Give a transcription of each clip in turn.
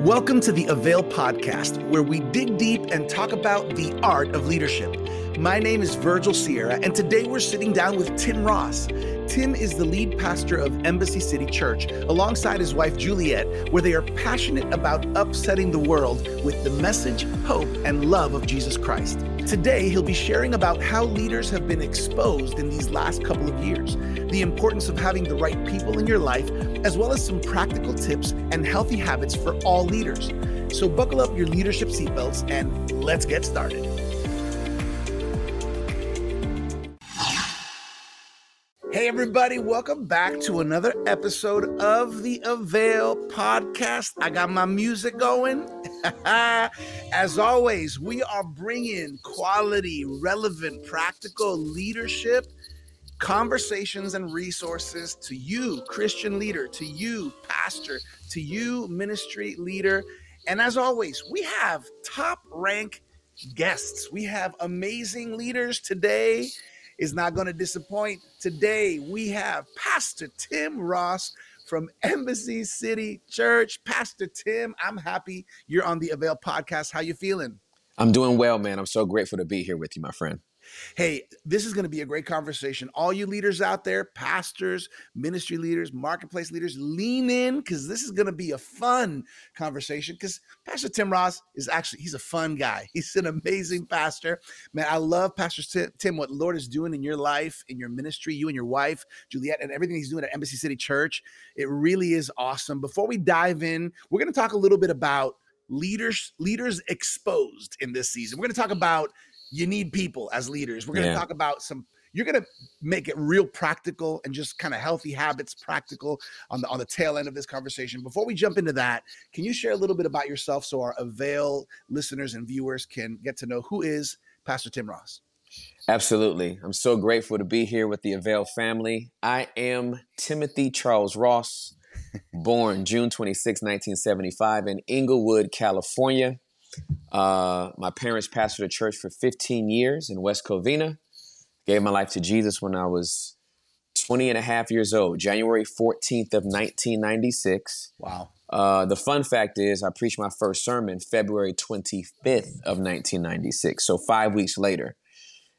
Welcome to the Avail Podcast, where we dig deep and talk about the art of leadership. My name is Virgil Sierra, and today we're sitting down with Tim Ross. Tim is the lead pastor of Embassy City Church, alongside his wife Juliet, where they are passionate about upsetting the world with the message, hope, and love of Jesus Christ. Today, he'll be sharing about how leaders have been exposed in these last couple of years, the importance of having the right people in your life, as well as some practical tips and healthy habits for all leaders. So, buckle up your leadership seatbelts and let's get started. Hey, everybody, welcome back to another episode of the Avail podcast. I got my music going. As always, we are bringing quality, relevant, practical leadership conversations and resources to you, Christian leader, to you, pastor, to you, ministry leader. And as always, we have top rank guests. We have amazing leaders today. Is not going to disappoint. Today we have Pastor Tim Ross from Embassy City Church. Pastor Tim, I'm happy you're on the Avail podcast. How you feeling? I'm doing well, man. I'm so grateful to be here with you, my friend. Hey, this is going to be a great conversation. All you leaders out there, pastors, ministry leaders, marketplace leaders, lean in because this is going to be a fun conversation. Because Pastor Tim Ross is actually he's a fun guy. He's an amazing pastor. Man, I love Pastor Tim. What Lord is doing in your life, in your ministry, you and your wife Juliet, and everything He's doing at Embassy City Church. It really is awesome. Before we dive in, we're going to talk a little bit about leaders leaders exposed in this season. We're going to talk about you need people as leaders. We're going to yeah. talk about some you're going to make it real practical and just kind of healthy habits practical on the on the tail end of this conversation. Before we jump into that, can you share a little bit about yourself so our Avail listeners and viewers can get to know who is Pastor Tim Ross? Absolutely. I'm so grateful to be here with the Avail family. I am Timothy Charles Ross, born June 26, 1975 in Inglewood, California. Uh, my parents pastored a church for 15 years in West Covina. Gave my life to Jesus when I was 20 and a half years old, January 14th of 1996. Wow. Uh, the fun fact is, I preached my first sermon February 25th of 1996, so five weeks later.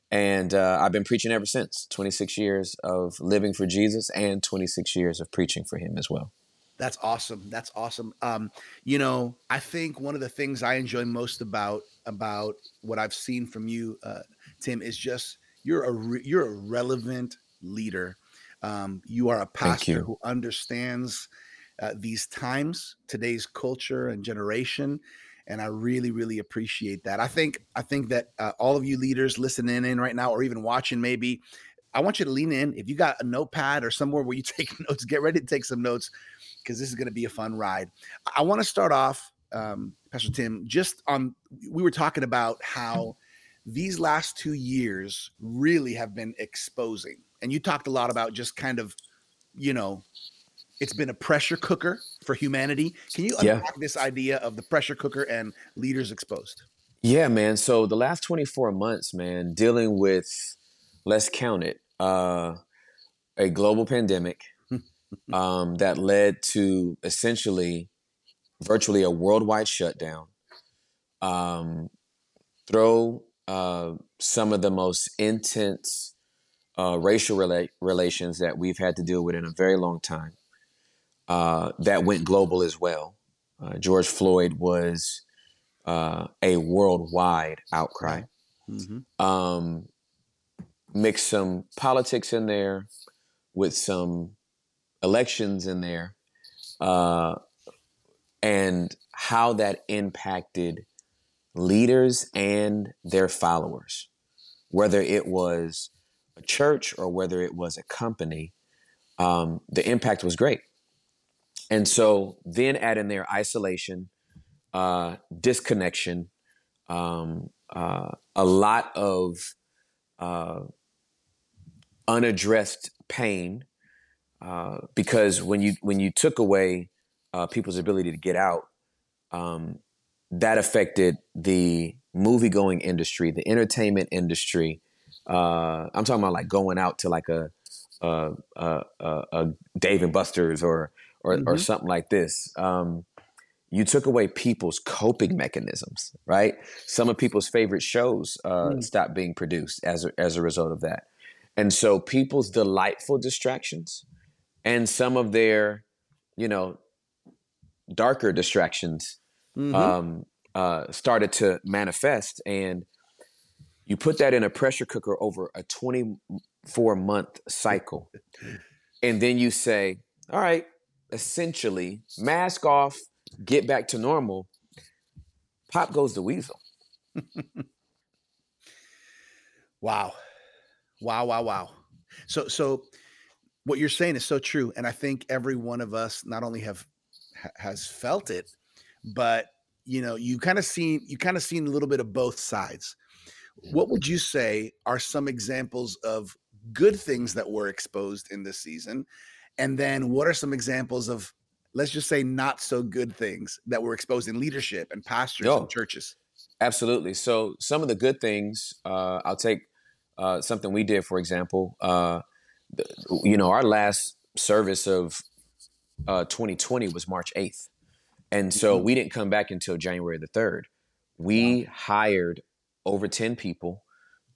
And uh, I've been preaching ever since 26 years of living for Jesus and 26 years of preaching for Him as well. That's awesome. That's awesome. Um, you know, I think one of the things I enjoy most about about what I've seen from you, uh, Tim, is just you're a re- you're a relevant leader. Um, you are a pastor who understands uh, these times, today's culture and generation, and I really, really appreciate that. I think I think that uh, all of you leaders listening in right now, or even watching, maybe. I want you to lean in. If you got a notepad or somewhere where you take notes, get ready to take some notes because this is going to be a fun ride. I want to start off, um, Pastor Tim, just on. We were talking about how these last two years really have been exposing, and you talked a lot about just kind of, you know, it's been a pressure cooker for humanity. Can you unpack yeah. this idea of the pressure cooker and leaders exposed? Yeah, man. So the last 24 months, man, dealing with, let's count it, uh, a global pandemic, um, that led to essentially virtually a worldwide shutdown. Um, throw uh, some of the most intense uh, racial rela- relations that we've had to deal with in a very long time. Uh, that went global as well. Uh, George Floyd was uh, a worldwide outcry. Mm-hmm. Um, mix some politics in there with some elections in there uh, and how that impacted leaders and their followers, whether it was a church or whether it was a company, um, the impact was great. And so then add in there isolation, uh, disconnection, um, uh, a lot of uh, unaddressed pain uh, because when you when you took away uh, people's ability to get out, um, that affected the movie going industry, the entertainment industry. Uh, I'm talking about like going out to like a a, a, a Dave and Buster's or or, mm-hmm. or something like this. Um, you took away people's coping mechanisms, right? Some of people's favorite shows uh, mm. stopped being produced as a, as a result of that. And so people's delightful distractions and some of their, you know, darker distractions mm-hmm. um, uh, started to manifest. And you put that in a pressure cooker over a 24 month cycle. and then you say, all right, essentially, mask off, get back to normal. Pop goes the weasel. wow. Wow, wow, wow. So so what you're saying is so true and I think every one of us not only have has felt it but you know, you kind of seen you kind of seen a little bit of both sides. What would you say are some examples of good things that were exposed in this season? And then what are some examples of let's just say not so good things that were exposed in leadership and pastors and churches? Absolutely. So some of the good things, uh, I'll take uh, something we did, for example. Uh, you know, our last service of 2020 uh, was March 8th. And so mm-hmm. we didn't come back until January the 3rd. We hired over 10 people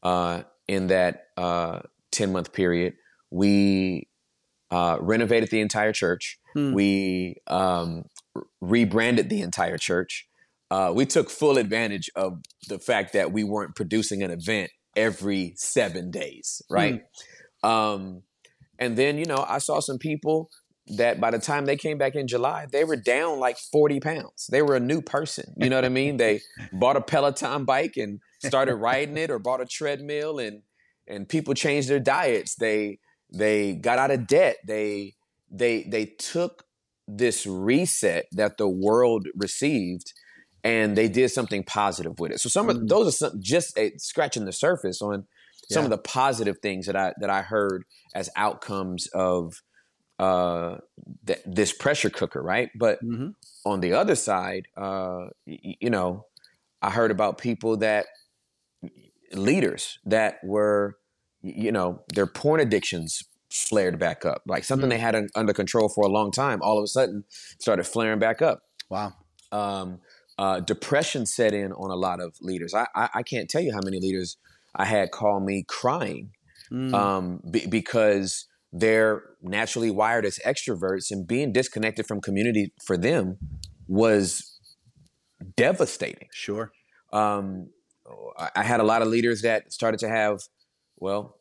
uh, in that uh, 10 month period. We uh, renovated the entire church. Hmm. We um, rebranded the entire church. Uh, we took full advantage of the fact that we weren't producing an event every seven days, right? Hmm. Um, and then, you know, I saw some people that by the time they came back in July, they were down like 40 pounds. They were a new person. You know what I mean? They bought a Peloton bike and started riding it or bought a treadmill and and people changed their diets. They they got out of debt. They they they took this reset that the world received and they did something positive with it. So some of mm. those are some, just a, scratching the surface on some yeah. of the positive things that I that I heard as outcomes of uh, th- this pressure cooker, right? But mm-hmm. on the other side, uh, y- you know, I heard about people that leaders that were, you know, their porn addictions flared back up, like something mm-hmm. they had under control for a long time, all of a sudden started flaring back up. Wow. Um, uh, depression set in on a lot of leaders. I, I, I can't tell you how many leaders I had call me crying mm. um, b- because they're naturally wired as extroverts and being disconnected from community for them was devastating. Sure. Um, I had a lot of leaders that started to have, well,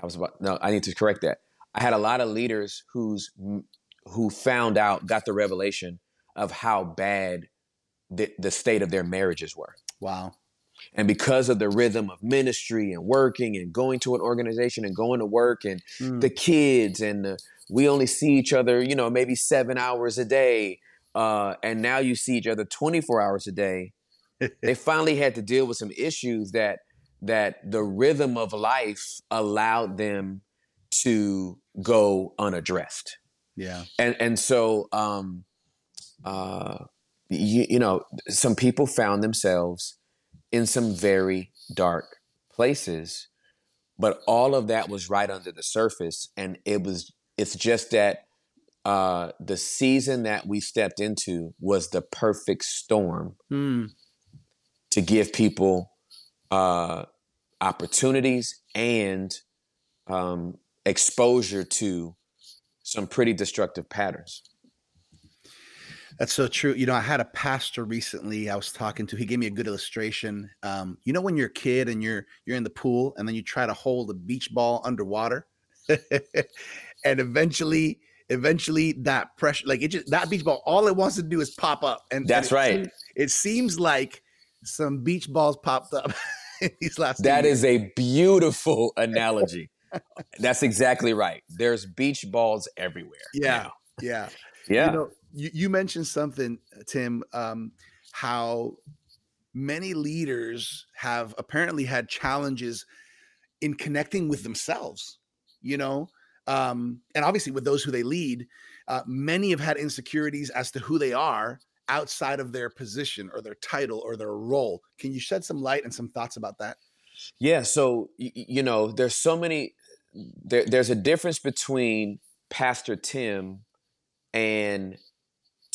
I was about, no, I need to correct that. I had a lot of leaders who's, who found out, got the revelation of how bad the, the state of their marriages were. Wow. And because of the rhythm of ministry and working and going to an organization and going to work and mm. the kids and the, we only see each other, you know, maybe seven hours a day. Uh, and now you see each other 24 hours a day. they finally had to deal with some issues that that the rhythm of life allowed them to go unaddressed. Yeah. And and so um uh you, you know, some people found themselves in some very dark places. But all of that was right under the surface. And it was, it's just that uh, the season that we stepped into was the perfect storm mm. to give people uh, opportunities and um, exposure to some pretty destructive patterns. That's so true. You know, I had a pastor recently I was talking to. He gave me a good illustration. Um, you know, when you're a kid and you're you're in the pool and then you try to hold a beach ball underwater, and eventually, eventually that pressure, like it just that beach ball, all it wants to do is pop up. And that's and it right. It seems like some beach balls popped up these last. That is a beautiful analogy. that's exactly right. There's beach balls everywhere. Yeah. Now. Yeah. Yeah. You know, you, you mentioned something, Tim, um, how many leaders have apparently had challenges in connecting with themselves, you know, um, and obviously with those who they lead, uh, many have had insecurities as to who they are outside of their position or their title or their role. Can you shed some light and some thoughts about that? Yeah. So, you know, there's so many, there, there's a difference between Pastor Tim and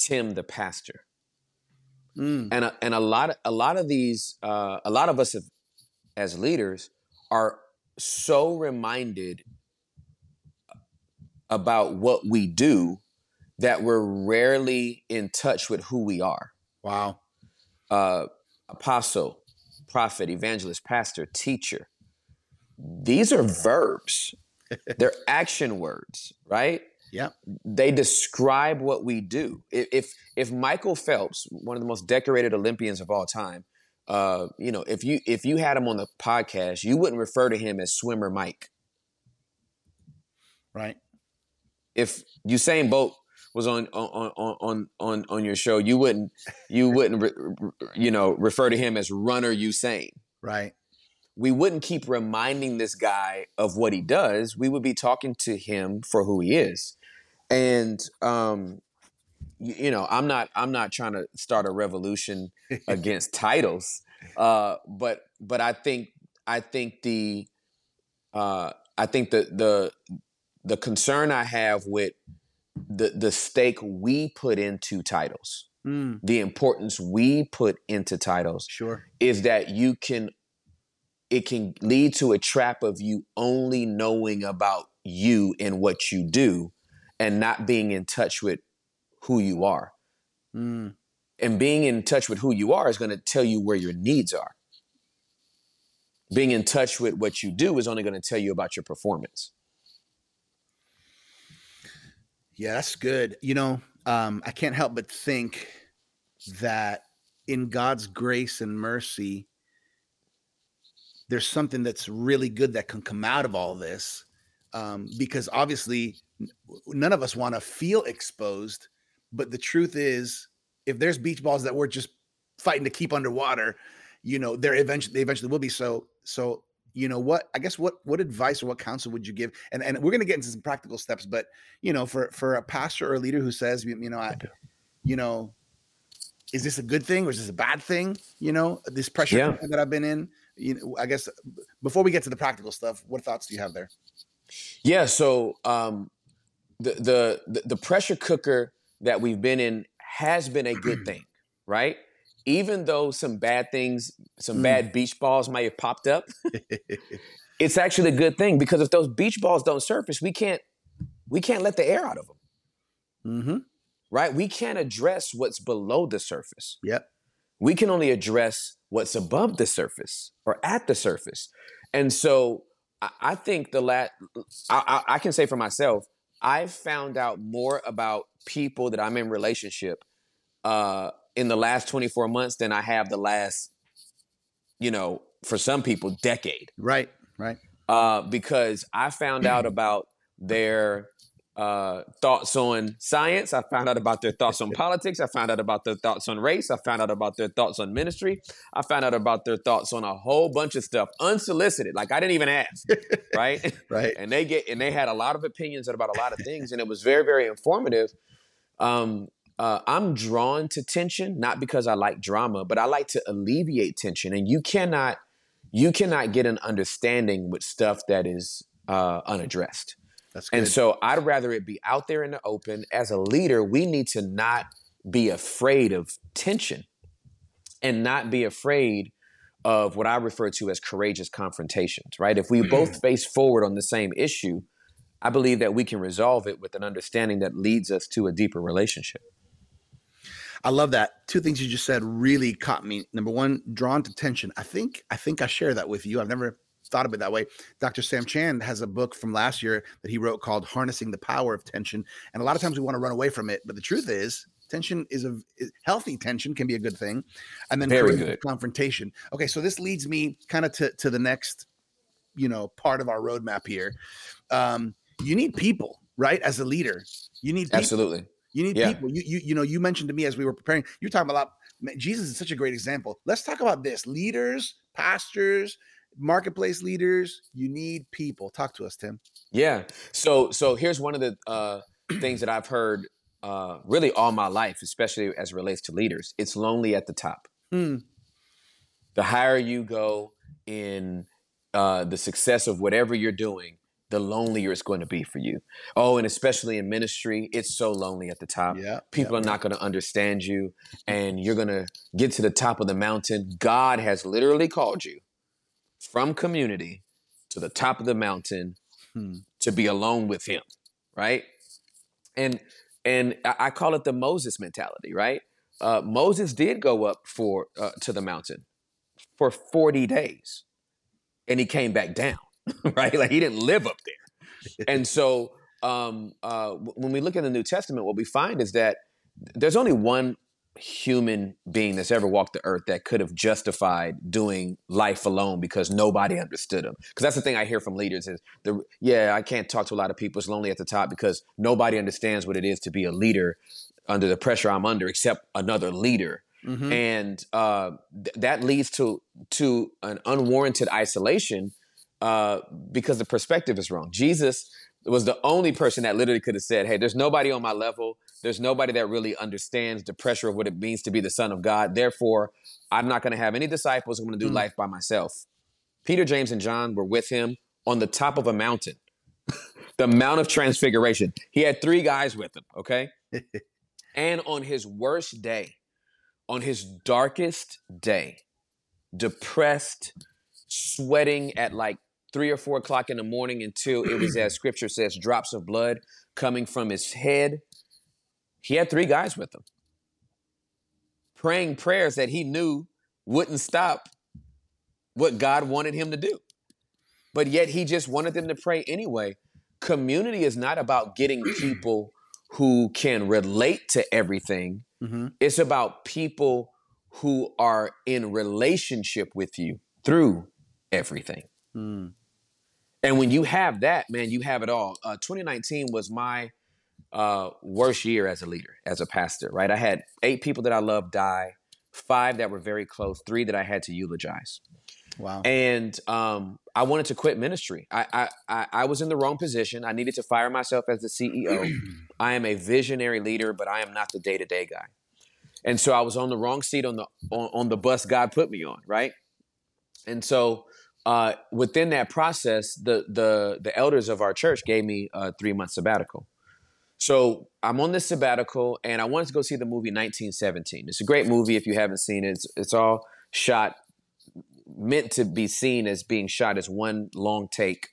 Tim the pastor. Mm. And a, and a lot of, a lot of these uh, a lot of us have, as leaders are so reminded about what we do that we're rarely in touch with who we are. Wow. Uh, apostle, prophet, evangelist, pastor, teacher. These are verbs. They're action words, right? Yeah. They describe what we do. If if Michael Phelps, one of the most decorated Olympians of all time, uh, you know, if you if you had him on the podcast, you wouldn't refer to him as swimmer Mike. Right. If Usain Bolt was on on on on on on your show, you wouldn't you wouldn't re, you know refer to him as runner Usain. Right. We wouldn't keep reminding this guy of what he does. We would be talking to him for who he is. And um, you, you know, I'm not I'm not trying to start a revolution against titles, uh, but but I think I think the uh, I think the the the concern I have with the the stake we put into titles, mm. the importance we put into titles, sure, is that you can it can lead to a trap of you only knowing about you and what you do and not being in touch with who you are. Mm. And being in touch with who you are is going to tell you where your needs are. Being in touch with what you do is only going to tell you about your performance. Yeah, that's good. You know, um, I can't help but think that in God's grace and mercy, there's something that's really good that can come out of all this. Um, because obviously, none of us want to feel exposed. But the truth is, if there's beach balls that we're just fighting to keep underwater, you know, they're eventually they eventually will be. So, so you know what? I guess what what advice or what counsel would you give? And and we're gonna get into some practical steps, but you know, for for a pastor or a leader who says, you, know, I, you know, is this a good thing or is this a bad thing? You know, this pressure yeah. that I've been in. You know, I guess before we get to the practical stuff, what thoughts do you have there? Yeah, so um, the, the the pressure cooker that we've been in has been a good thing, right? Even though some bad things, some mm. bad beach balls might have popped up, it's actually a good thing because if those beach balls don't surface, we can't we can't let the air out of them. Mm-hmm. Right? We can't address what's below the surface. Yep. We can only address what's above the surface or at the surface. And so I, I think the last, I, I, I can say for myself, I've found out more about people that I'm in relationship uh, in the last 24 months than I have the last, you know, for some people, decade. Right, right. Uh, because I found out about their uh, thoughts on science. I found out about their thoughts on politics. I found out about their thoughts on race. I found out about their thoughts on ministry. I found out about their thoughts on a whole bunch of stuff unsolicited. Like I didn't even ask, right? right. And they get and they had a lot of opinions about a lot of things, and it was very very informative. Um, uh, I'm drawn to tension not because I like drama, but I like to alleviate tension, and you cannot you cannot get an understanding with stuff that is uh, unaddressed. That's good. And so I'd rather it be out there in the open. As a leader, we need to not be afraid of tension and not be afraid of what I refer to as courageous confrontations, right? If we both mm-hmm. face forward on the same issue, I believe that we can resolve it with an understanding that leads us to a deeper relationship. I love that. Two things you just said really caught me. Number one, drawn to tension. I think I think I share that with you. I've never thought of it that way. Dr. Sam Chand has a book from last year that he wrote called Harnessing the Power of Tension. And a lot of times we want to run away from it, but the truth is, tension is a is, healthy tension can be a good thing. And then very good confrontation. Okay, so this leads me kind of to to the next, you know, part of our roadmap here. Um, you need people, right? As a leader, you need people. absolutely. You need yeah. people. You you you know, you mentioned to me as we were preparing, you're talking about Jesus is such a great example. Let's talk about this. Leaders, pastors, marketplace leaders you need people talk to us tim yeah so so here's one of the uh, things that i've heard uh, really all my life especially as it relates to leaders it's lonely at the top hmm. the higher you go in uh, the success of whatever you're doing the lonelier it's going to be for you. Oh, and especially in ministry, it's so lonely at the top. Yeah. People yeah. are not going to understand you, and you're going to get to the top of the mountain. God has literally called you from community to the top of the mountain hmm. to be alone with Him, right? And and I call it the Moses mentality, right? Uh, Moses did go up for uh, to the mountain for 40 days, and he came back down. right? Like he didn't live up there. and so um, uh, when we look in the New Testament, what we find is that there's only one human being that's ever walked the earth that could have justified doing life alone because nobody understood him. Because that's the thing I hear from leaders is the yeah, I can't talk to a lot of people. It's lonely at the top because nobody understands what it is to be a leader under the pressure I'm under, except another leader. Mm-hmm. And uh, th- that leads to to an unwarranted isolation uh, because the perspective is wrong. Jesus was the only person that literally could have said, Hey, there's nobody on my level. There's nobody that really understands the pressure of what it means to be the Son of God. Therefore, I'm not going to have any disciples. I'm going to do mm. life by myself. Peter, James, and John were with him on the top of a mountain, the Mount of Transfiguration. He had three guys with him, okay? and on his worst day, on his darkest day, depressed, sweating at like three or four o'clock in the morning until it was, as scripture says, drops of blood coming from his head. He had three guys with him praying prayers that he knew wouldn't stop what God wanted him to do. But yet he just wanted them to pray anyway. Community is not about getting people who can relate to everything, mm-hmm. it's about people who are in relationship with you through everything. Mm. And when you have that, man, you have it all. Uh, 2019 was my uh, worst year as a leader, as a pastor, right? I had eight people that I loved die, five that were very close, three that I had to eulogize. Wow. And um, I wanted to quit ministry. I, I, I was in the wrong position. I needed to fire myself as the CEO. I am a visionary leader, but I am not the day to day guy. And so I was on the wrong seat on the on, on the bus God put me on, right? And so uh, within that process, the the the elders of our church gave me a three month sabbatical. So I'm on this sabbatical, and I wanted to go see the movie 1917. It's a great movie if you haven't seen it. It's, it's all shot meant to be seen as being shot as one long take,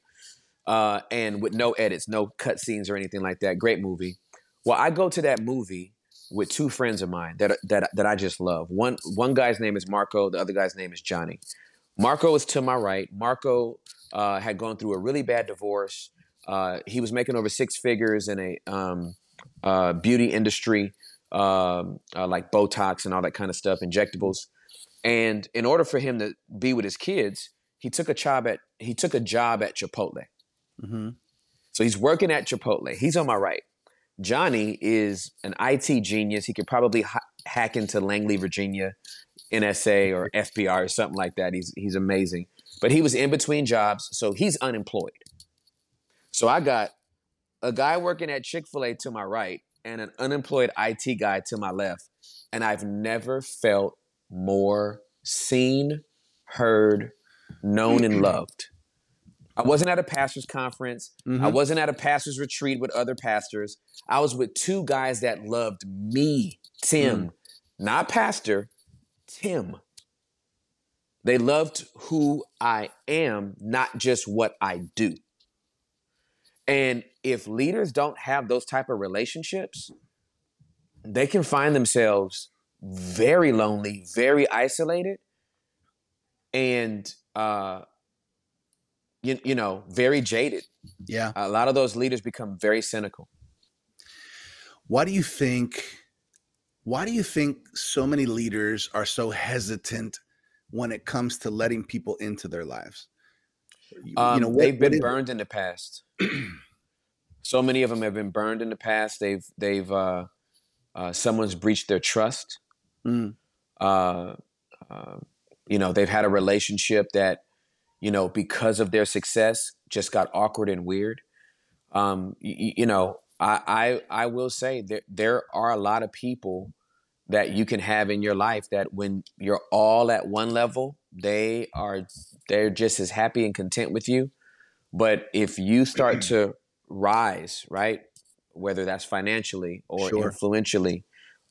uh, and with no edits, no cut scenes or anything like that. Great movie. Well, I go to that movie with two friends of mine that that that I just love. One one guy's name is Marco, the other guy's name is Johnny. Marco is to my right. Marco uh, had gone through a really bad divorce. Uh, he was making over six figures in a um, uh, beauty industry, um, uh, like Botox and all that kind of stuff, injectables. And in order for him to be with his kids, he took a job at he took a job at Chipotle. Mm-hmm. So he's working at Chipotle. He's on my right. Johnny is an IT genius. He could probably ha- hack into Langley, Virginia, NSA or FBI or something like that. He's he's amazing. But he was in between jobs, so he's unemployed. So I got a guy working at Chick-fil-A to my right and an unemployed IT guy to my left. And I've never felt more seen, heard, known, and loved. I wasn't at a pastor's conference. Mm-hmm. I wasn't at a pastor's retreat with other pastors. I was with two guys that loved me, Tim, mm. not pastor, Tim. They loved who I am, not just what I do. And if leaders don't have those type of relationships, they can find themselves very lonely, very isolated, and uh, you, you know, very jaded. Yeah. A lot of those leaders become very cynical. Why do you think why do you think so many leaders are so hesitant when it comes to letting people into their lives? You, um, you know, what, they've been burned in the past. so many of them have been burned in the past. They've they've uh, uh, someone's breached their trust. Mm. Uh, uh you know, they've had a relationship that you know because of their success just got awkward and weird. Um, you, you know, I, I I will say there there are a lot of people that you can have in your life that when you're all at one level, they are they're just as happy and content with you. But if you start to rise, right, whether that's financially or sure. influentially,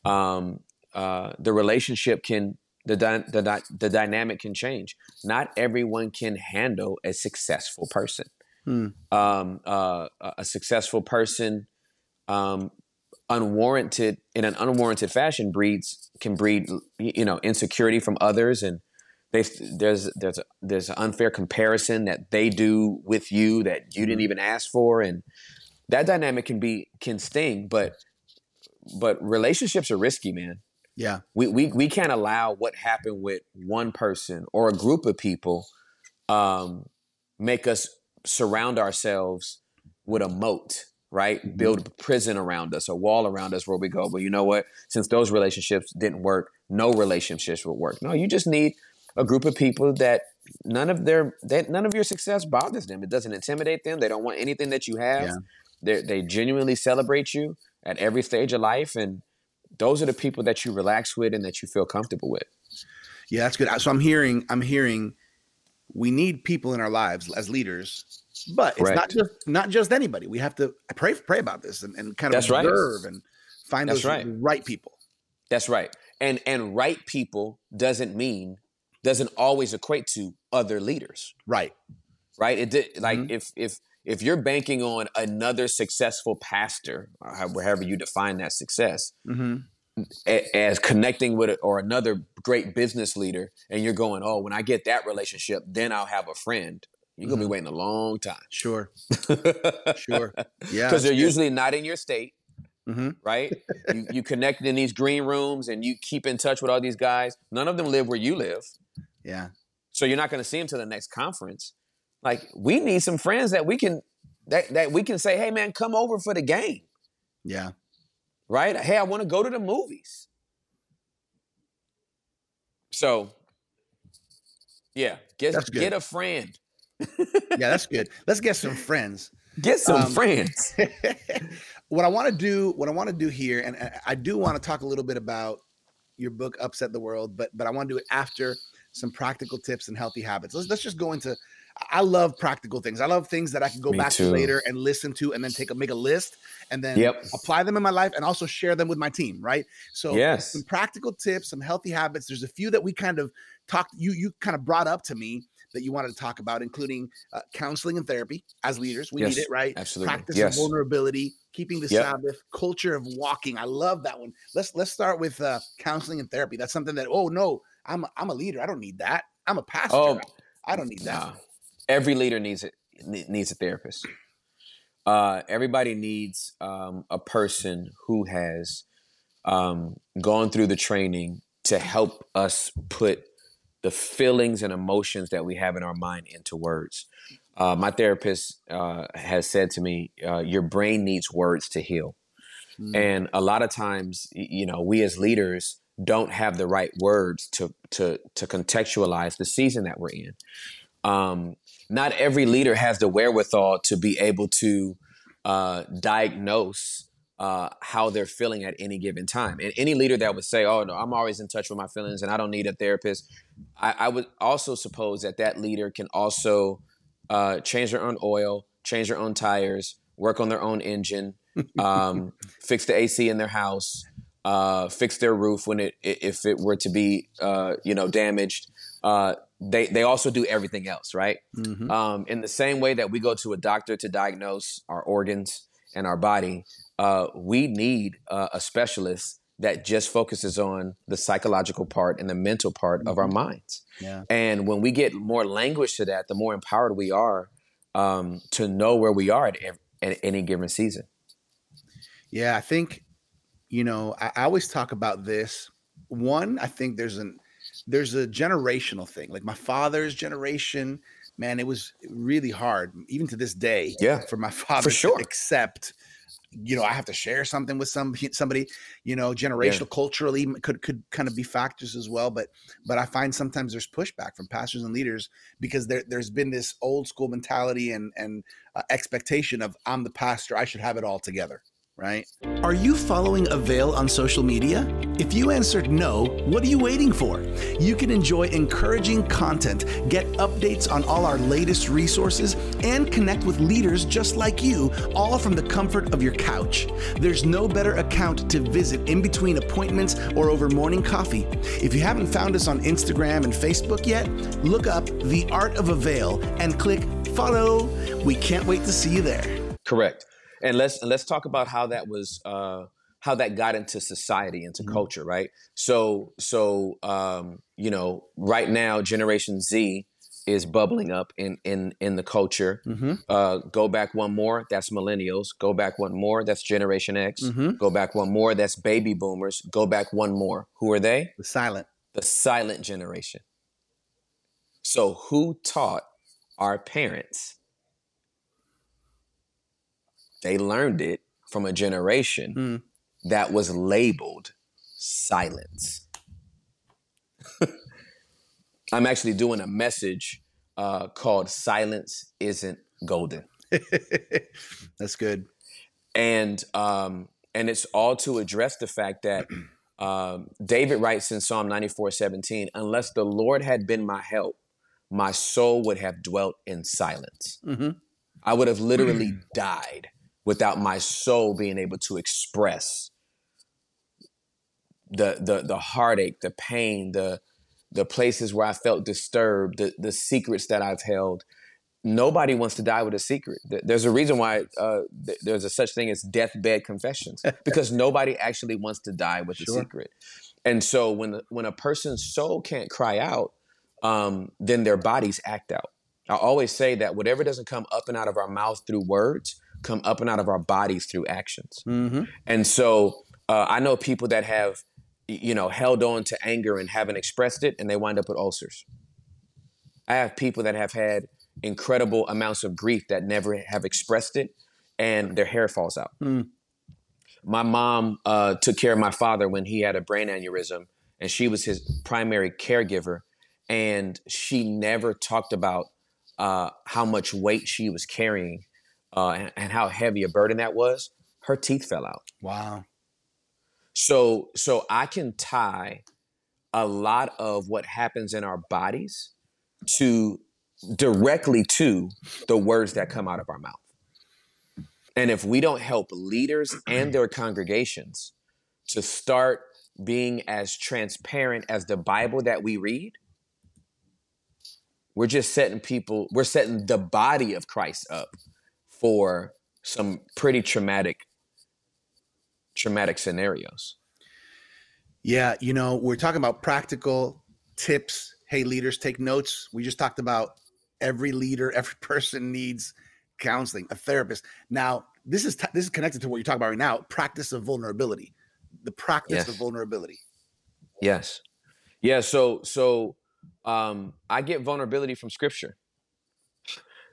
um, uh, the relationship can the, di- the di- the dynamic can change. Not everyone can handle a successful person. Hmm. Um, uh, a successful person, um, unwarranted in an unwarranted fashion, breeds can breed you know insecurity from others, and they there's there's there's an unfair comparison that they do with you that you didn't mm-hmm. even ask for, and that dynamic can be can sting. But but relationships are risky, man. Yeah. We, we, we can't allow what happened with one person or a group of people um, make us surround ourselves with a moat, right? Mm-hmm. Build a prison around us, a wall around us where we go, but you know what? Since those relationships didn't work, no relationships would work. No, you just need a group of people that none of their that none of your success bothers them. It doesn't intimidate them. They don't want anything that you have. Yeah. They they genuinely celebrate you at every stage of life and those are the people that you relax with and that you feel comfortable with. Yeah, that's good. So I'm hearing, I'm hearing, we need people in our lives as leaders, but it's Correct. not just not just anybody. We have to pray pray about this and, and kind of that's observe right. and find that's those right. right people. That's right. And and right people doesn't mean doesn't always equate to other leaders. Right. Right. It did like mm-hmm. if if if you're banking on another successful pastor, however you define that success, mm-hmm. as connecting with it or another great business leader, and you're going, oh, when I get that relationship, then I'll have a friend. You're gonna mm-hmm. be waiting a long time. Sure. sure. Yeah. Because they're usually not in your state. Mm-hmm. Right? you, you connect in these green rooms and you keep in touch with all these guys. None of them live where you live. Yeah. So you're not going to see them to the next conference. Like we need some friends that we can that that we can say, hey man, come over for the game. Yeah. Right? Hey, I want to go to the movies. So yeah, get get a friend. yeah, that's good. Let's get some friends. Get some um, friends. what I want to do, what I want to do here, and I do want to talk a little bit about your book, Upset the World, but but I want to do it after some practical tips and healthy habits. Let's let's just go into I love practical things. I love things that I can go Me back too. to later and listen to and then take a make a list and then yep. apply them in my life and also share them with my team, right? So yes. some practical tips, some healthy habits. There's a few that we kind of talked you you kind of brought up to me that you wanted to talk about, including uh, counseling and therapy as leaders. We yes, need it, right? Absolutely. Practice yes. of vulnerability, keeping the yep. Sabbath, culture of walking. I love that one. Let's let's start with uh, counseling and therapy. That's something that oh no, I'm I'm a leader. I don't need that. I'm a pastor. Oh, I don't need that. Nah every leader needs it needs a therapist. Uh, everybody needs um, a person who has um, gone through the training to help us put the feelings and emotions that we have in our mind into words. Uh, my therapist uh, has said to me, uh, "Your brain needs words to heal," mm. and a lot of times, you know, we as leaders don't have the right words to to to contextualize the season that we're in. Um, not every leader has the wherewithal to be able to uh, diagnose uh, how they're feeling at any given time. And any leader that would say, "Oh no, I'm always in touch with my feelings and I don't need a therapist," I, I would also suppose that that leader can also uh, change their own oil, change their own tires, work on their own engine, um, fix the AC in their house, uh, fix their roof when it if it were to be uh, you know damaged. Uh, they they also do everything else, right? Mm-hmm. Um, in the same way that we go to a doctor to diagnose our organs and our body, uh, we need uh, a specialist that just focuses on the psychological part and the mental part mm-hmm. of our mm-hmm. minds. Yeah. And when we get more language to that, the more empowered we are um, to know where we are at, at any given season. Yeah, I think you know I, I always talk about this. One, I think there's an there's a generational thing. Like my father's generation, man, it was really hard, even to this day. Yeah, for my father for sure. to accept. You know, I have to share something with some somebody. You know, generational, yeah. culturally could could kind of be factors as well. But but I find sometimes there's pushback from pastors and leaders because there there's been this old school mentality and and uh, expectation of I'm the pastor, I should have it all together. Right? Are you following Avail on social media? If you answered no, what are you waiting for? You can enjoy encouraging content, get updates on all our latest resources, and connect with leaders just like you, all from the comfort of your couch. There's no better account to visit in between appointments or over morning coffee. If you haven't found us on Instagram and Facebook yet, look up The Art of Avail and click follow. We can't wait to see you there. Correct and let's let's talk about how that was uh, how that got into society into mm-hmm. culture right? So so um, you know right now generation z is bubbling up in in in the culture. Mm-hmm. uh, go back one more that's millennials. Go back one more that's generation x. Mm-hmm. go back one more that's baby boomers. Go back one more. Who are they? The silent. The silent generation. So who taught our parents they learned it from a generation mm. that was labeled silence. I'm actually doing a message uh, called Silence Isn't Golden. That's good. And um, and it's all to address the fact that um, David writes in Psalm 94 17, unless the Lord had been my help, my soul would have dwelt in silence. Mm-hmm. I would have literally died without my soul being able to express the the the heartache, the pain, the the places where I felt disturbed, the the secrets that I've held. Nobody wants to die with a secret. There's a reason why uh, there's a such thing as deathbed confessions because nobody actually wants to die with sure. a secret. And so when the, when a person's soul can't cry out, um, then their bodies act out. I always say that whatever doesn't come up and out of our mouth through words come up and out of our bodies through actions. Mm-hmm. And so uh, I know people that have, you know, held on to anger and haven't expressed it, and they wind up with ulcers. I have people that have had incredible amounts of grief that never have expressed it, and their hair falls out. Mm. My mom uh, took care of my father when he had a brain aneurysm, and she was his primary caregiver. And she never talked about uh, how much weight she was carrying uh, and, and how heavy a burden that was, her teeth fell out. Wow. So so I can tie a lot of what happens in our bodies to directly to the words that come out of our mouth. And if we don't help leaders and their congregations to start being as transparent as the Bible that we read, we're just setting people, we're setting the body of Christ up for some pretty traumatic traumatic scenarios. Yeah, you know, we're talking about practical tips. Hey, leaders, take notes. We just talked about every leader, every person needs counseling, a therapist. Now, this is t- this is connected to what you're talking about right now. Practice of vulnerability, the practice yes. of vulnerability. Yes, yeah. So, so um, I get vulnerability from Scripture.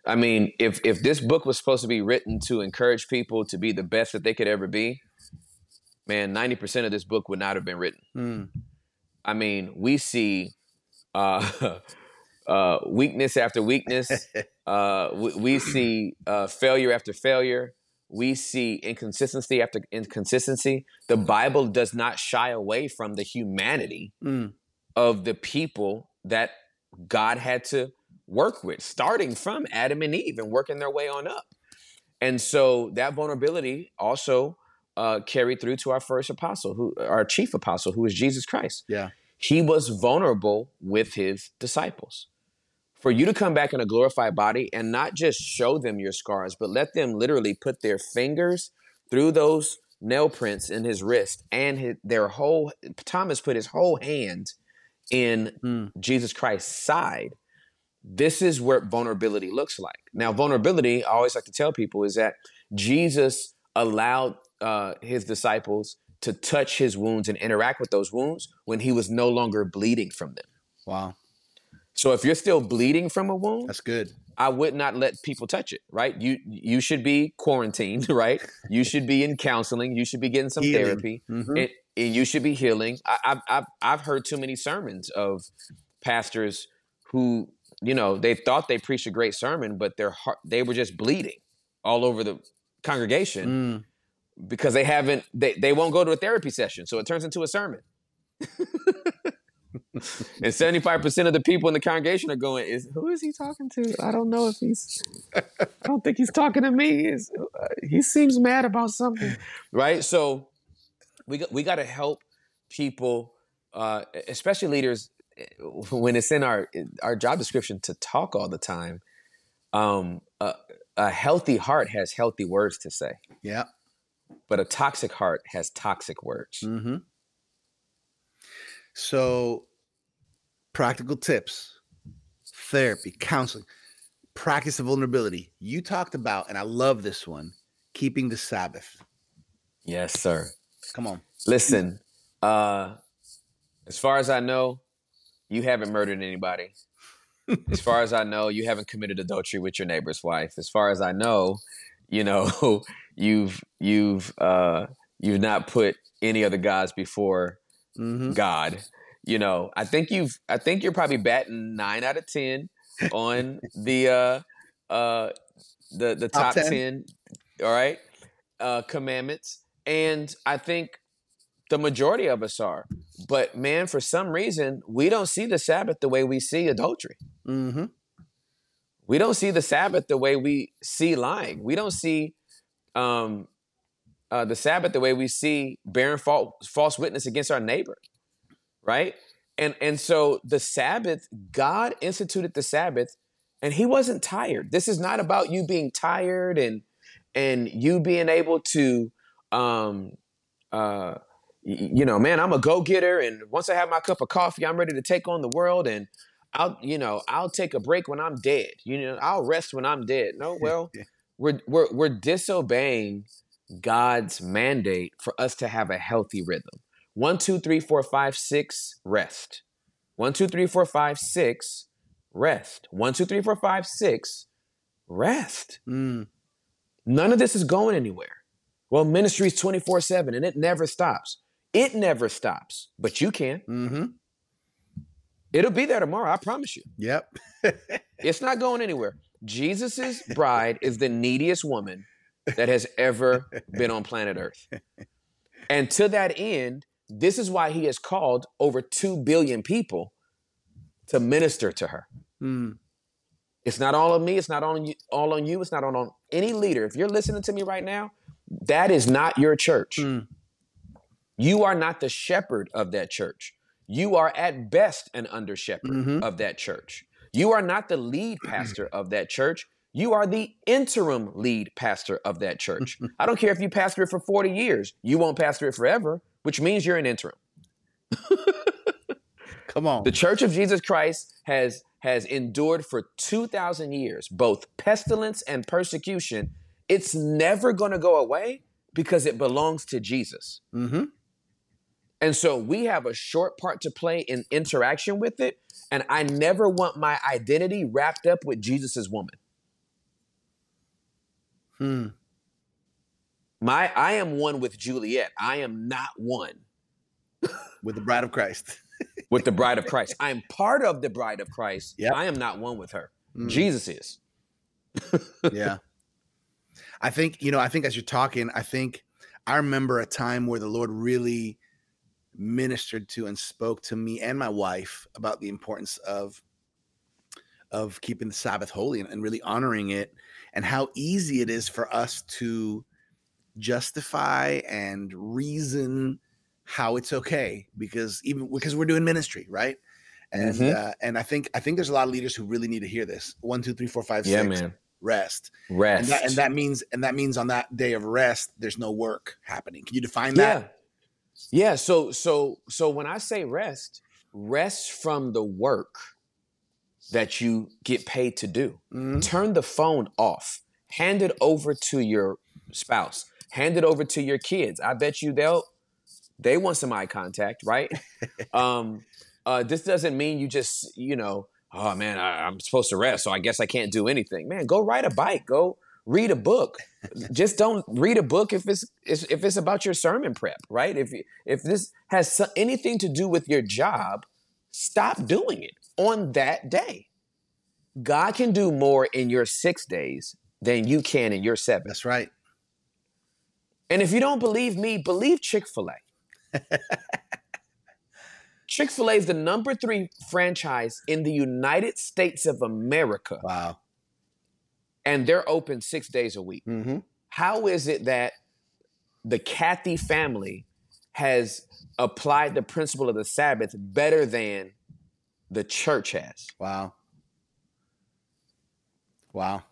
I mean, if if this book was supposed to be written to encourage people to be the best that they could ever be, man, ninety percent of this book would not have been written. Mm. I mean, we see uh, uh, weakness after weakness. uh, we, we, see uh, failure after failure. We see inconsistency after inconsistency. The Bible does not shy away from the humanity mm. of the people that God had to work with, starting from Adam and Eve and working their way on up. And so that vulnerability also uh, carried through to our first apostle, who our chief apostle, who is Jesus Christ. Yeah. He was vulnerable with his disciples. For you to come back in a glorified body and not just show them your scars, but let them literally put their fingers through those nail prints in his wrist and his, their whole Thomas put his whole hand in mm. Jesus Christ's side this is what vulnerability looks like. Now, vulnerability, I always like to tell people, is that Jesus allowed uh, his disciples to touch his wounds and interact with those wounds when he was no longer bleeding from them. Wow. So if you're still bleeding from a wound, that's good. I would not let people touch it, right? You you should be quarantined, right? You should be in counseling. You should be getting some healing. therapy, mm-hmm. and, and, you should be healing. I, I've, I've I've heard too many sermons of pastors who you know, they thought they preached a great sermon, but their heart, they were just bleeding all over the congregation. because they haven't they, they won't go to a therapy session so it turns into a sermon. And 75% of the people in the congregation are going is who is he talking to? I don't know if he's i don't think he's talking to me. Uh, he seems mad about something. Right? So we got, we got to help people uh, especially leaders when it's in our our job description to talk all the time um, a, a healthy heart has healthy words to say Yeah. but a toxic heart has toxic words Mm-hmm. So, practical tips, therapy, counseling, practice of vulnerability. You talked about, and I love this one, keeping the Sabbath. yes sir Come on. Listen, uh, as far as I know, you haven't murdered anybody. as far as I know, you haven't committed adultery with your neighbor's wife. As far as I know, you know, you've you've uh, you've not put any other gods before Mm-hmm. God. You know, I think you've I think you're probably batting nine out of ten on the uh uh the the Top top, 10. 10. all right uh commandments and i think the majority of us are. But man for some reason we don't see the sabbath the way we see adultery. Mm-hmm. we don't see the sabbath the way we see lying. We don't see um uh, the sabbath the way we see bearing false, false witness against our neighbor right? And and so the sabbath god instituted the sabbath and he wasn't tired. This is not about you being tired and and you being able to um uh you know man i'm a go-getter and once i have my cup of coffee i'm ready to take on the world and i'll you know i'll take a break when i'm dead. You know i'll rest when i'm dead. No well we're we're, we're disobeying god's mandate for us to have a healthy rhythm. One two three four five six rest. One two three four five six rest. One two three four five six rest. Mm. None of this is going anywhere. Well, ministry is 24 7 and it never stops. It never stops, but you can. Mm-hmm. It'll be there tomorrow, I promise you. Yep. It's not going anywhere. Jesus's bride is the neediest woman that has ever been on planet Earth. And to that end, this is why he has called over 2 billion people to minister to her. Mm. It's not all on me. It's not on you, all on you. It's not on, on any leader. If you're listening to me right now, that is not your church. Mm. You are not the shepherd of that church. You are at best an under shepherd Mhm. of that church. You are not the lead pastor of that church. You are the interim lead pastor of that church. I don't care if you pastor it for 40 years, you won't pastor it forever, which means you're an interim. Come on. The Church of Jesus Christ has has endured for 2000 years both pestilence and persecution. It's never going to go away because it belongs to Jesus. Mm-hmm. And so we have a short part to play in interaction with it, and I never want my identity wrapped up with Jesus's woman. Hmm. My I am one with Juliet. I am not one With the bride of Christ. with the bride of Christ. I am part of the bride of Christ. Yep. I am not one with her. Mm. Jesus is. yeah. I think, you know, I think as you're talking, I think I remember a time where the Lord really ministered to and spoke to me and my wife about the importance of of keeping the Sabbath holy and, and really honoring it and how easy it is for us to justify and reason how it's okay because even because we're doing ministry, right? And Mhm. uh, and I think I think there's a lot of leaders who really need to hear this. One, two, three, four, five, Yeah, six. man. Rest and Rest. that, and that means and that means on that day of rest there's no work happening can you define that Yeah. Yeah. So so so when I say rest, rest from the work that you get paid to do. Mhm. Turn the phone off. Hand it over to your spouse. Hand it over to your kids. I bet you they'll they want some eye contact, right? um, uh, this doesn't mean you just you know, oh man, I, I'm supposed to rest, so I guess I can't do anything. Man, go ride a bike. Go read a book. just don't read a book if it's if it's about your sermon prep, right? If if this has anything to do with your job, stop doing it on that day. God can do more in your six days than you can in your seven. that's right And if you don't believe me, believe Chick fil A. Chick fil A is the number three franchise in the United States of America. Wow. And they're open six days a week. Mm-hmm. How is it that the Cathy family has applied the principle of the Sabbath better than the church has? Wow. Wow.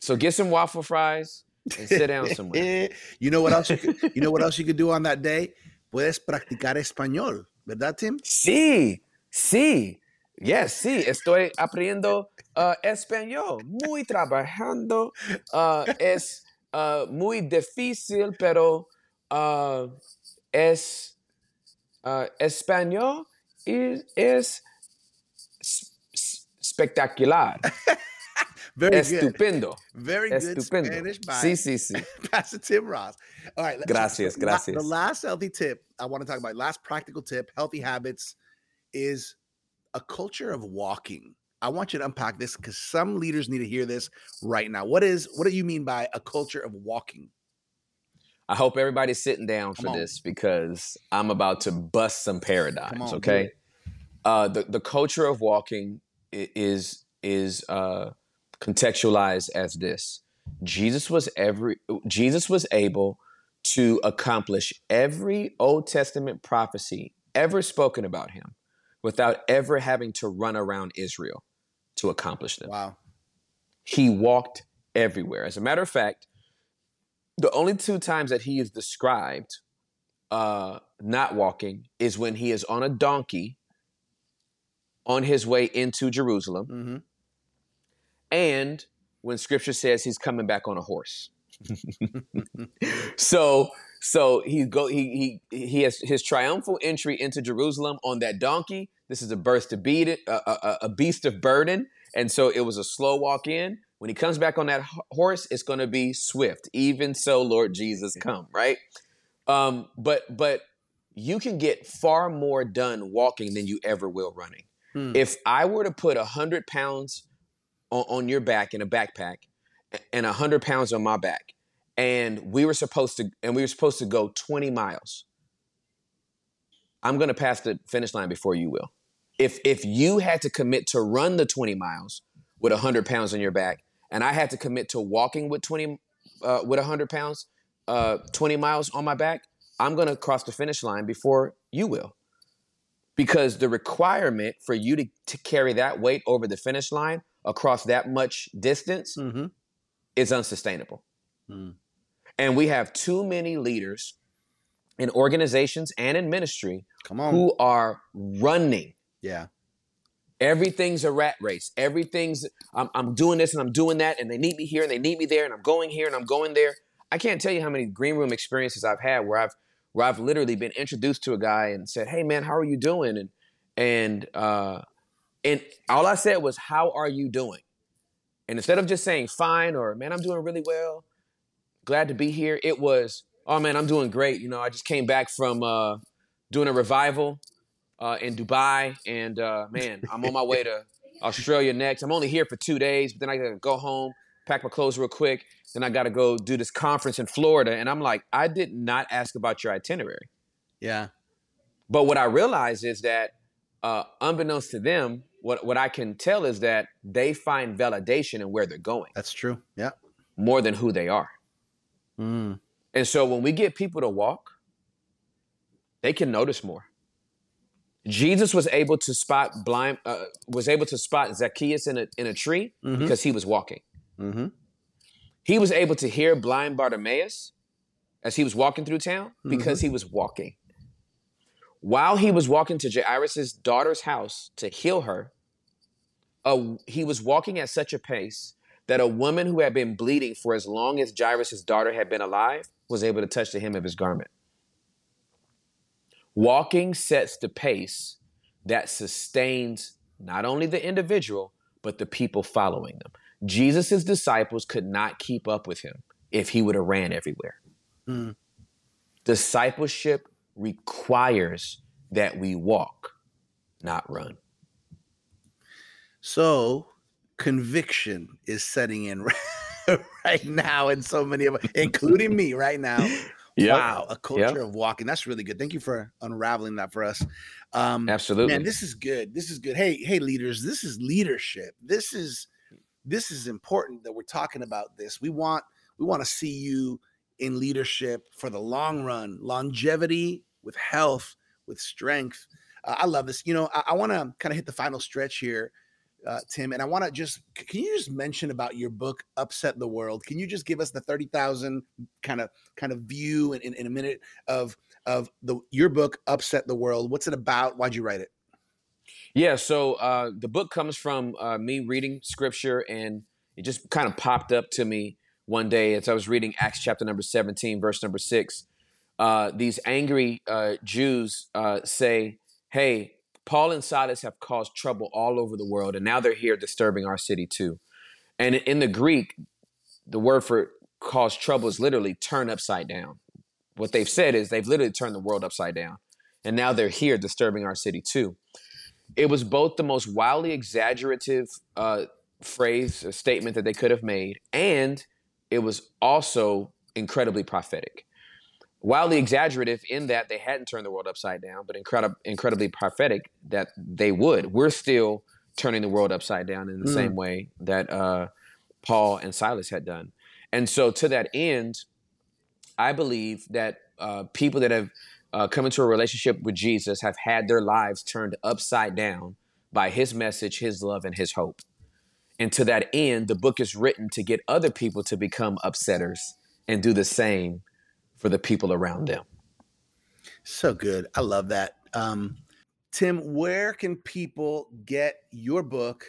So get some waffle fries and sit down somewhere. you know what else you could, you know what else you could do on that day? Puedes practicar español, ¿verdad, Tim? Sí, sí. Yes, sí, estoy aprendiendo uh, español. Muy trabajando. Uh, es uh, muy difícil, pero uh, es uh, español es, es spectacular. Very Estupendo. good. Very good Estupendo. Spanish by Sí, sí, sí. Pastor Tim Ross. All right. Gracias, gracias. The last healthy tip I want to talk about, last practical tip, healthy habits, is a culture of walking. I want you to unpack this because some leaders need to hear this right now. What is what do you mean by a culture of walking? I hope everybody's sitting down Come for on. this because I'm about to bust some paradigms. on, okay, uh, the the culture of walking is is uh, contextualized as this: Jesus was every Jesus was able to accomplish every Old Testament prophecy ever spoken about him without ever having to run around Israel to accomplish them Wow. he walked everywhere. As a matter of fact, the only two times that he is described uh, not walking is when he is on a donkey on his way into Jerusalem, hmm and when Scripture says he's coming back on a horse. So, so he go he he he has his triumphal entry into Jerusalem on that donkey. This is a birth to beat it, a, a, a beast of burden, and so it was a slow walk in. When he comes back on that horse, it's going to be swift. Even so, Lord Jesus, come right. Um, but but you can get far more done walking than you ever will running. Hmm. If I were to put a hundred pounds on, on your back in a backpack and a hundred pounds on my back, and we were supposed to and we were supposed to go 20 miles, I'm gonna pass the finish line before you will. If if you had to commit to run the 20 miles with a hundred pounds on your back, and I had to commit to walking with 20 uh, with a hundred pounds, uh, 20 miles on my back, I'm gonna cross the finish line before you will. Because the requirement for you to, to carry that weight over the finish line across that much distance hmm is unsustainable. Mm. And we have too many leaders in organizations and in ministry who are running. yeah. Everything's a rat race. Everything's, I'm, I'm doing this and I'm doing that, and they need me here and they need me there, and I'm going here and I'm going there. I can't tell you how many green room experiences I've had where I've where I've literally been introduced to a guy and said, "Hey man, how are you doing?" and and uh, and all I said was, "How are you doing?" And instead of just saying "fine" or "man, I'm doing really well," glad to be here, it was, "Oh man, I'm doing great." You know, I just came back from uh, doing a revival uh, in Dubai, and uh, man, I'm on my way to Australia next. I'm only here for two days, but then I gotta go home, pack my clothes real quick. Then I gotta go do this conference in Florida, and I'm like, I did not ask about your itinerary. Yeah. But what I realize is that, uh, unbeknownst to them, what what I can tell is that they find validation in where they're going That's true. Yeah. more than who they are. Mm. And so when we get people to walk, they can notice more. Jesus was able to spot blind, uh, was able to spot Zacchaeus in a in a tree Mhm. because he was walking. hmm He was able to hear blind Bartimaeus as he was walking through town because he was walking. While he was walking to Jairus' daughter's house to heal her, uh, he was walking at such a pace that a woman who had been bleeding for as long as Jairus' daughter had been alive was able to touch the hem of his garment. Walking sets the pace that sustains not only the individual, but the people following them. Jesus' disciples could not keep up with him if he would have ran everywhere. Mm. Discipleship requires that we walk, not run. So conviction is setting in right now, in so many of us, including me, right now. Yep. Wow, a culture Yep. of walking. That's really good. Thank you for unraveling that for us. Um, Absolutely. Man, this is good. This is good. Hey, hey, leaders, this is leadership. This is this is important that we're talking about this. We want we want to see you in leadership for the long run, longevity with health, with strength. Uh, I love this. You know, I, I want to kind of hit the final stretch here, uh, Tim, and I want to just can you just mention about your book, Upset the World? Can you just give us the thirty thousand kind of kind of view in, in, in a minute of of the your book, Upset the World? What's it about? Why'd you write it? Yeah, so uh, the book comes from uh, me reading scripture, and it just kind of popped up to me one day as I was reading Acts chapter number 17, verse number six. Uh, these angry uh, Jews uh, say, Hey, Paul and Silas have caused trouble all over the world, and now they're here disturbing our city too. And in the Greek, the word for cause trouble is literally turn upside down. What they've said is they've literally turned the world upside down, and now they're here disturbing our city too it was both the most wildly exaggerative uh, phrase or statement that they could have made, and it was also incredibly prophetic. Wildly exaggerative in that they hadn't turned the world upside down, but incredible, incredibly prophetic that they would. We're still turning the world upside down in the Mm. same way that uh, Paul and Silas had done. And so, to that end, I believe that uh, people that have uh, come into a relationship with Jesus have had their lives turned upside down by his message, his love, and his hope. And to that end, the book is written to get other people to become upsetters and do the same for the people around them. So good. I love that. Um, Tim, where can people get your book,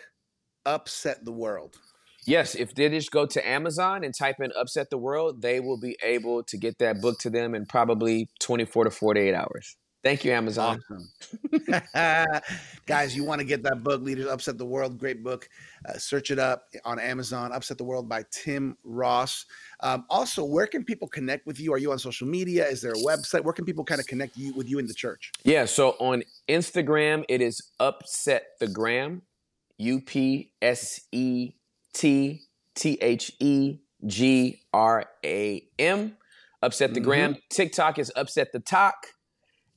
Upset the World? Yes, if they just go to Amazon and type in Upset the World, they will be able to get that book to them in probably 24 to 48 hours. Thank you, Amazon. Awesome. Guys, you want to get that book, Leaders Upset the World? Great book. Uh, search it up on Amazon, Upset the World by Tim Ross. Um, also, where can people connect with you? Are you on social media? Is there a website? Where can people kind of connect you with you in the church? Yeah, so on Instagram, it is Upset the Gram, U P S E T T H E G R A M. Upset the Mhm. Gram. TikTok is Upset the Talk.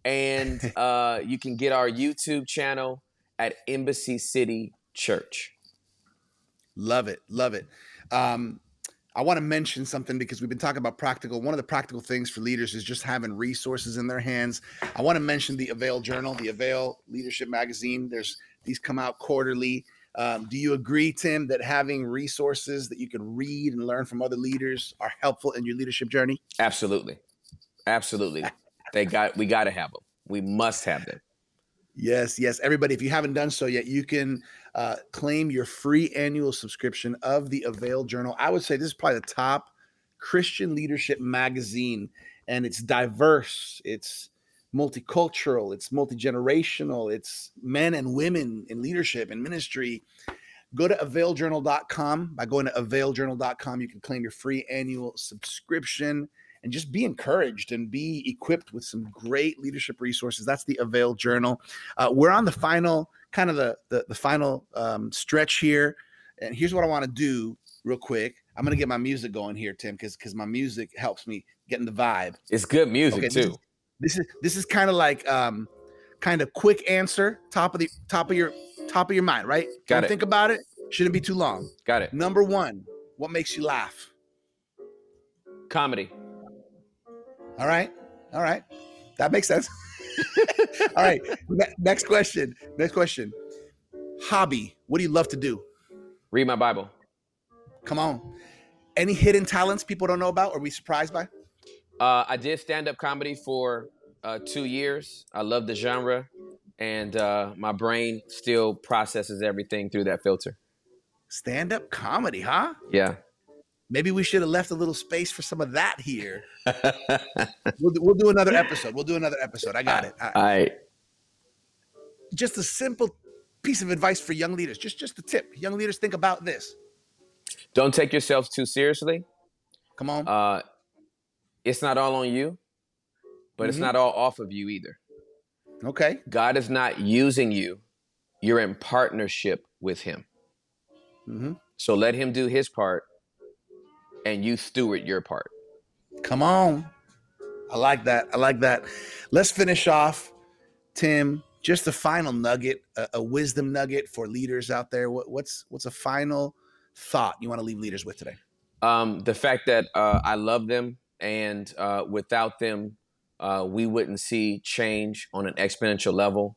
And uh, you can get our YouTube channel at Embassy City Church. Love it. Love it. Um, I want to mention something because we've been talking about practical. One of the practical things for leaders is just having resources in their hands. I want to mention the Avail Journal, the Avail Leadership Magazine. There's these come out quarterly. Um, do you agree, Tim, that having resources that you can read and learn from other leaders are helpful in your leadership journey? Absolutely. Absolutely. They got we gotta have them. We must have them. Yes, yes. Everybody, if you haven't done so yet, you can uh, claim your free annual subscription of the Avail Journal. I would say this is probably the top Christian leadership magazine, and it's diverse, it's multicultural, it's multi generational, it's men and women in leadership and ministry. Go to availjournal.com. By going to availjournal.com, you can claim your free annual subscription and just be encouraged and be equipped with some great leadership resources. That's the Avail Journal. Uh, we're on the final, kind of the the, the final um, stretch here, and here's what I want to do real quick. I'm gonna get my music going here, Tim, because because my music helps me get in the vibe. It's good music Okay, this too. This is this is kind of like um, kind of quick answer, top of the top of your top of your mind, right? Got Don't it. Think about it. Shouldn't be too long. Got it. Number one, what makes you laugh? Comedy. All right. All right. That makes sense. All right. Ne- next question. Next question. Hobby. What do you love to do? Read my Bible. Come on. Any hidden talents people don't know about or we surprised by? Uh, I did stand up comedy for uh, two years. I love the genre, and uh, my brain still processes everything through that filter. Stand up comedy, huh? Yeah. Maybe we should have left a little space for some of that here. We'll, do- we'll do another episode. We'll do another episode. I got it. All right. I Just a simple piece of advice for young leaders. Just just a tip. Young leaders think about this. don't take yourself too seriously. Come on. Uh, it's not all on you, but it's Mhm. not all off of you either. Okay. God is not using you; you're in partnership with Him. hmm So let Him do His part, and you steward your part. Come on. I like that. I like that. Let's finish off, Tim. Just a final nugget, a, a wisdom nugget for leaders out there. What, what's what's a final thought you want to leave leaders with today? Um, the fact that uh, I love them, and uh, without them, uh, we wouldn't see change on an exponential level.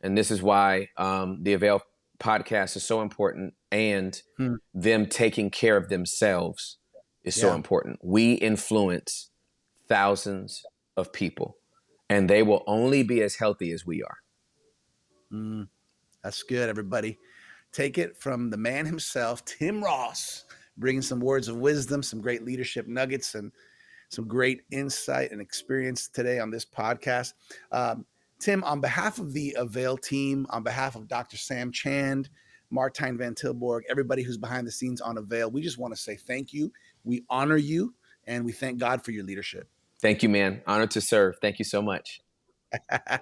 And this is why um, the Avail podcast is so important, and hmm. them taking care of themselves is yeah. so important. We influence thousands of people, and they will only be as healthy as we are. Mm, that's good, everybody. Take it from the man himself, Tim Ross, bringing some words of wisdom, some great leadership nuggets, and some great insight and experience today on this podcast. Um, Tim, on behalf of the Avail team, on behalf of Dr. Sam Chand, Martijn Van Tilborg, everybody who's behind the scenes on Avail, we just want to say thank you. We honor you and we thank God for your leadership. Thank you, man. Honored to serve. Thank you so much.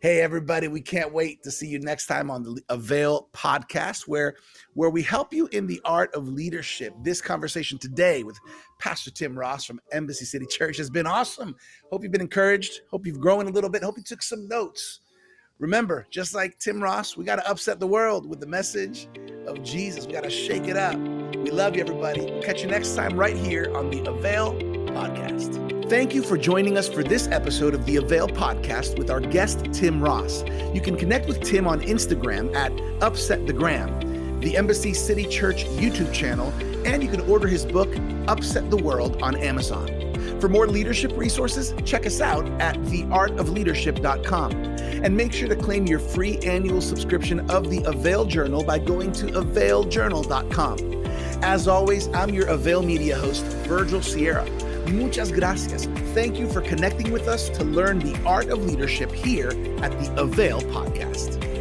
hey everybody, we can't wait to see you next time on the Avail podcast where where we help you in the art of leadership. This conversation today with Pastor Tim Ross from Embassy City Church has been awesome. Hope you've been encouraged. Hope you've grown a little bit. Hope you took some notes. Remember, just like Tim Ross, we got to upset the world with the message of Jesus. We got to shake it up. We love you, everybody. We'll catch you next time right here on the Avail Podcast. Thank you for joining us for this episode of the Avail Podcast with our guest, Tim Ross. You can connect with Tim on Instagram at Upset the Gram, the Embassy City Church YouTube channel, and you can order his book, Upset the World, on Amazon. For more leadership resources, check us out at theartofleadership.com. And make sure to claim your free annual subscription of the Avail Journal by going to availjournal.com. As always, I'm your Avail Media host, Virgil Sierra. Muchas gracias. Thank you for connecting with us to learn the art of leadership here at the Avail Podcast.